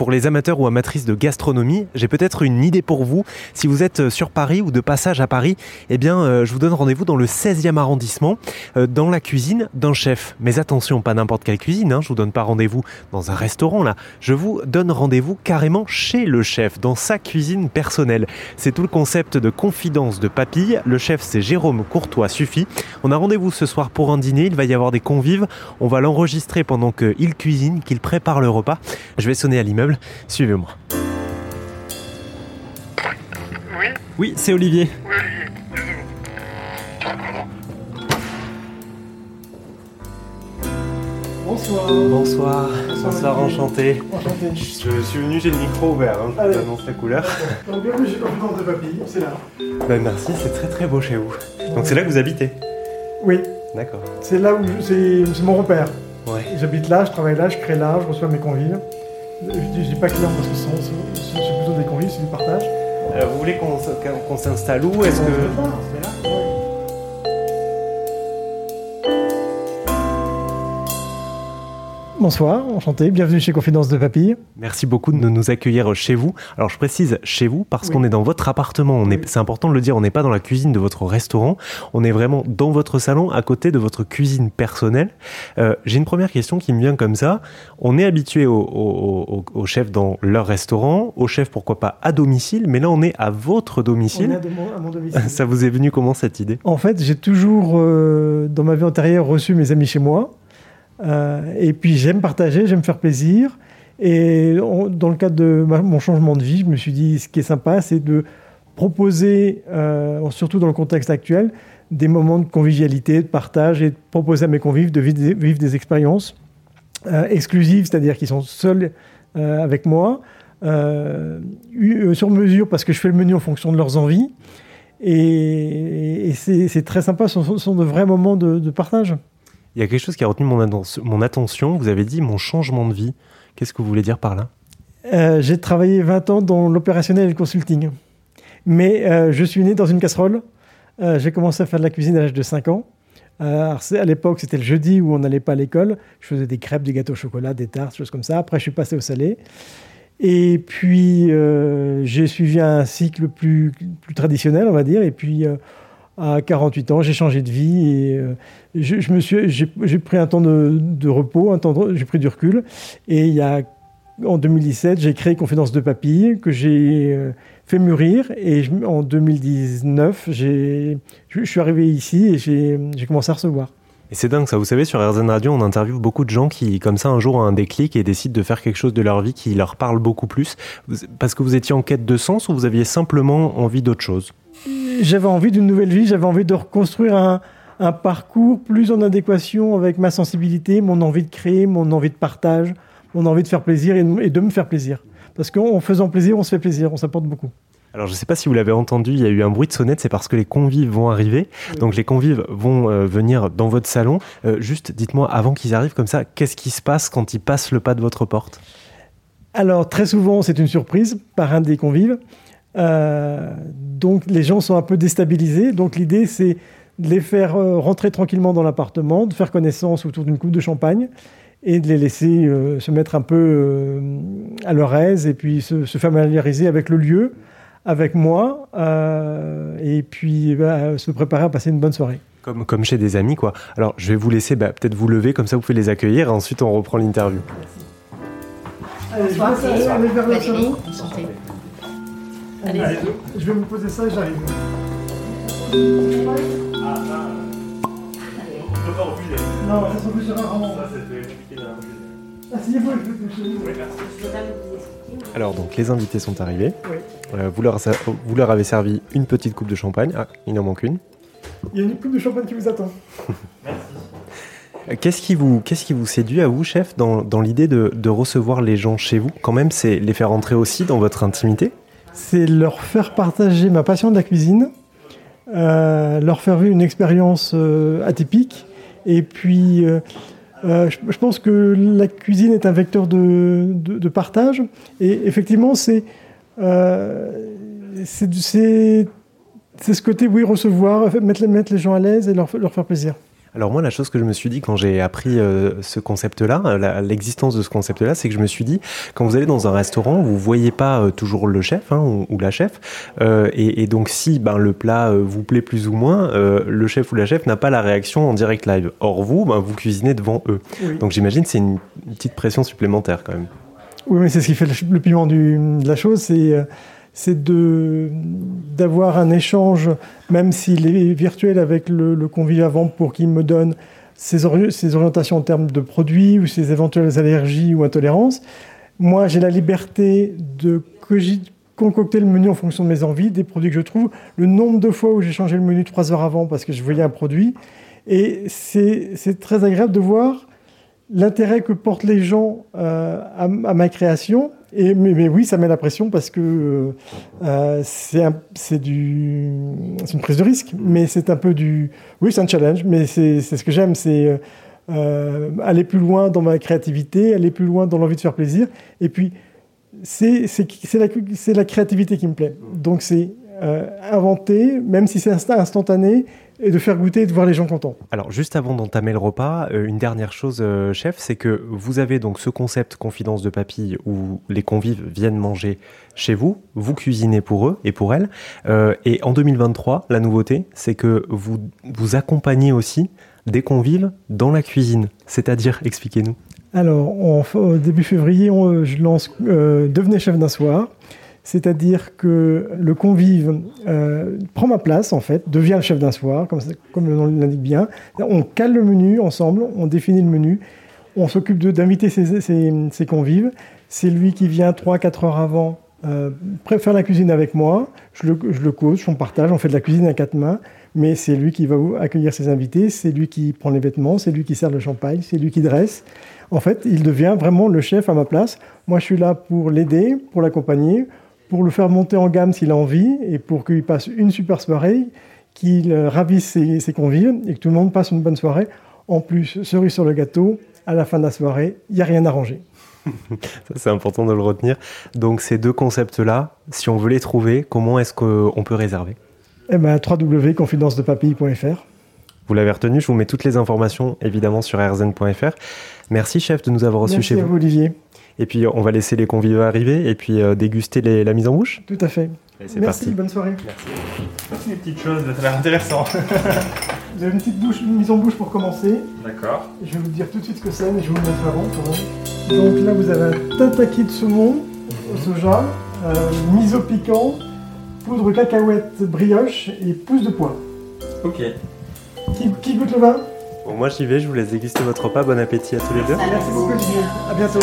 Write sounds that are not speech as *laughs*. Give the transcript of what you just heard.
pour les amateurs ou amatrices de gastronomie, j'ai peut-être une idée pour vous. Si vous êtes sur Paris ou de passage à Paris, eh bien, euh, je vous donne rendez-vous dans le 16e arrondissement, euh, dans la cuisine d'un chef. Mais attention, pas n'importe quelle cuisine, hein, je vous donne pas rendez-vous dans un restaurant là, je vous donne rendez-vous carrément chez le chef, dans sa cuisine personnelle. C'est tout le concept de confidence de papille. Le chef, c'est Jérôme Courtois Suffit. On a rendez-vous ce soir pour un dîner, il va y avoir des convives, on va l'enregistrer pendant qu'il cuisine, qu'il prépare le repas. Je vais sonner à l'immeuble, suivez-moi. Oui, Oui, c'est Olivier. oui, secondes. Bonsoir. Bonsoir, bonsoir, enchanté. Enchanté. Je suis venu, j'ai le micro ouvert, hein, je Allez. vous annonce la couleur. Donc, bienvenue chez Confidence de c'est là. Ben, merci, c'est très très beau chez vous. Donc c'est là que vous habitez? Oui, D'accord. c'est là où je- c'est c'est mon repère. Ouais. J'habite là, je travaille là, je crée là, je reçois mes convives. Je dis, je dis pas clients parce que c'est plutôt des convives, c'est du partage. Alors, vous voulez qu'on qu'on s'installe où? Est-ce On que... Bonsoir, enchanté, bienvenue chez Confidence de Papille. Merci beaucoup de nous accueillir chez vous. Alors je précise chez vous parce Oui. qu'on est dans votre appartement. On est, Oui. c'est important de le dire. On n'est pas dans la cuisine de votre restaurant. On est vraiment dans votre salon, à côté de votre cuisine personnelle. Euh, J'ai une première question qui me vient comme ça. On est habitué aux au, au- aux chefs dans leur restaurant, aux chefs pourquoi pas à domicile, mais là on est à votre On est domicile. à, de mon, à mon domicile. *laughs* Ça vous est venu comment cette idée? En fait, j'ai toujours, euh, dans ma vie antérieure, reçu mes amis chez moi. Euh, et puis, j'aime partager, j'aime faire plaisir. Et dans le cadre de mon changement de vie, je me suis dit, ce qui est sympa, c'est de proposer, euh, surtout dans le contexte actuel, des moments de convivialité, de partage, et de proposer à mes convives de vivre des, expériences euh, exclusives, c'est-à-dire qu'ils sont seuls avec moi, sur mesure, parce que je fais le menu en fonction de leurs envies. Et, c'est très sympa, ce sont, de vrais moments de partage. Il y a quelque chose qui a retenu mon, atten- mon attention. Vous avez dit mon changement de vie. Qu'est-ce que vous voulez dire par là? Euh, J'ai travaillé 20 ans dans l'opérationnel et le consulting. Mais euh, je suis né dans une casserole. Euh, J'ai commencé à faire de la cuisine à l'âge de 5 ans. À l'époque, c'était le jeudi où on n'allait pas à l'école. Je faisais des crêpes, des gâteaux au chocolat, des tartes, choses comme ça. Après, je suis passé au salé. Et puis, j'ai suivi un cycle plus, plus traditionnel, on va dire. Et puis, à 48 ans, j'ai changé de vie et euh, je, j'ai pris un temps de, repos, j'ai pris du recul. Et il y a, en 2017, j'ai créé Confidence de Papille que j'ai euh, fait mûrir. Et en 2019, j'ai, je, suis arrivé ici et j'ai commencé à recevoir. Et c'est dingue ça, vous savez, sur RZN Radio, on interviewe beaucoup de gens qui, comme ça, un jour ont un déclic et décident de faire quelque chose de leur vie qui leur parle beaucoup plus. Parce que vous étiez en quête de sens ou vous aviez simplement envie d'autre chose? J'avais envie d'une nouvelle vie, j'avais envie de reconstruire un, un parcours plus en adéquation avec ma sensibilité, mon envie de créer, mon envie de partage, mon envie de faire plaisir et de, et de me faire plaisir. Parce qu'en en faisant plaisir, on se fait plaisir, on s'apporte beaucoup. Alors je ne sais pas si vous l'avez entendu, il y a eu un bruit de sonnette, c'est parce que les convives vont arriver. Donc les convives vont euh, venir dans votre salon. Euh, juste dites-moi, avant qu'ils arrivent comme ça, qu'est-ce qui se passe quand ils passent le pas de votre porte? Alors, très souvent, c'est une surprise par un des convives. Euh, donc, les gens sont un peu déstabilisés. Donc, l'idée, c'est de les faire euh, rentrer tranquillement dans l'appartement, de faire connaissance autour d'une coupe de champagne et de les laisser euh, se mettre un peu euh, à leur aise et puis se, se familiariser avec le lieu, avec moi, euh, et puis bah, se préparer à passer une bonne soirée. comme, comme chez des amis, quoi. Alors je vais vous laisser bah, peut-être vous lever, comme ça vous pouvez les accueillir et ensuite on reprend l'interview. Allez, Bonsoir, je vais aller vers le Valérie, salon. Allez, Allez. je vais me poser ça et j'arrive. Non, ça rarement. Ah, il faut, il faut, il faut. Alors donc les invités sont arrivés. Oui. Euh, vous, leur, vous leur avez servi une petite coupe de champagne. Ah, il en manque une. Il y a une coupe de champagne qui vous attend. *laughs* Euh, Qu'est-ce qui, vous, qu'est-ce qui vous séduit à vous, chef, dans, dans l'idée de, de recevoir les gens chez vous? Quand même, c'est les faire entrer aussi dans votre intimité C'est leur faire partager ma passion de la cuisine, euh, leur faire vivre une expérience euh, atypique. Et puis, euh, je, pense que la cuisine est un vecteur de, partage. Et effectivement, c'est c'est ce côté, oui, recevoir, mettre, les- gens à l'aise et leur faire plaisir. Alors moi, la chose que je me suis dit quand j'ai appris euh, ce concept-là, l'existence de ce concept-là, c'est que je me suis dit, quand vous allez dans un restaurant, vous voyez pas euh, toujours le chef hein, ou, ou la chef, euh, et, et donc si ben, le plat vous plaît plus ou moins, le chef ou la chef n'a pas la réaction en direct live. Or vous, ben, vous cuisinez devant eux. Oui. Donc j'imagine que c'est une, une petite pression supplémentaire quand même. Oui, mais c'est ce qui fait le, le piment du- de la chose, c'est c'est d'avoir un échange, même s'il est virtuel avec le, le convive avant, pour qu'il me donne ses, ori- ses orientations en termes de produits ou ses éventuelles allergies ou intolérances. Moi, j'ai la liberté de concocter le menu en fonction de mes envies, des produits que je trouve, le nombre de fois où j'ai changé le menu trois heures avant parce que je voyais un produit. Et c'est très agréable de voir l'intérêt que portent les gens euh, à ma création. Et, mais, mais oui, ça met la pression parce que euh, c'est un- c'est du- c'est une prise de risque, mais c'est un peu du... Oui, c'est un challenge, mais c'est ce que j'aime, c'est euh, aller plus loin dans ma créativité, aller plus loin dans l'envie de faire plaisir. Et puis, c'est la, c'est la créativité qui me plaît. Donc, c'est euh, inventer, même si c'est insta- instantané, et de faire goûter et de voir les gens contents. Alors, juste avant d'entamer le repas, euh, une dernière chose, euh, chef, c'est que vous avez donc ce concept confidence de papille où les convives viennent manger chez vous, vous cuisinez pour eux et pour elles. Euh, et en 2023, la nouveauté, c'est que vous vous accompagnez aussi des convives dans la cuisine. C'est-à-dire, expliquez-nous. Alors, au début février, on- je lance Devenez chef d'un soir. C'est-à-dire que le convive euh, prend ma place, en fait, devient le chef d'un soir, comme, le nom l'indique bien. On cale le menu ensemble, on définit le menu, on s'occupe d'inviter ses, convives. C'est lui qui vient 3-4 heures avant euh, faire la cuisine avec moi. Je le, je le on partage, on fait de la cuisine à quatre mains. Mais c'est lui qui va accueillir ses invités, c'est lui qui prend les vêtements, c'est lui qui sert le champagne, c'est lui qui dresse. En fait, il devient vraiment le chef à ma place. Moi, je suis là pour l'aider, pour l'accompagner, pour le faire monter en gamme s'il a envie et pour qu'il passe une super soirée, qu'il euh, ravisse ses, ses convives et que tout le monde passe une bonne soirée. En plus, cerise sur le gâteau, à la fin de la soirée, il n'y a rien à ranger. *laughs* C'est important de le retenir. Donc, ces deux concepts-là, si on veut les trouver, comment est-ce qu'on peut réserver? Eh ben, www.confidencedepapille.fr. Vous l'avez retenu, je vous mets toutes les informations évidemment sur rzn.fr. Merci chef de nous avoir reçus Merci chez à vous. vous, Olivier. Et puis on va laisser les convives arriver et puis euh, déguster les- la mise en bouche. Tout à fait. Allez, Merci, parti. bonne soirée. Des petites choses, ça a l'air intéressant. *laughs* Vous avez une petite douche, une mise en bouche pour commencer. D'accord. Je vais vous dire tout de suite ce que c'est, mais je vais vous le mettre avant. quand même. Donc là, vous avez un tataki de saumon au soja, euh, miso piquant, poudre cacahuète brioche et pousse de pois. Ok. Qui, qui goûte le vin? Bon, moi j'y vais, je vous laisse déguster votre repas. Bon appétit à tous les deux. Merci beaucoup. À bientôt.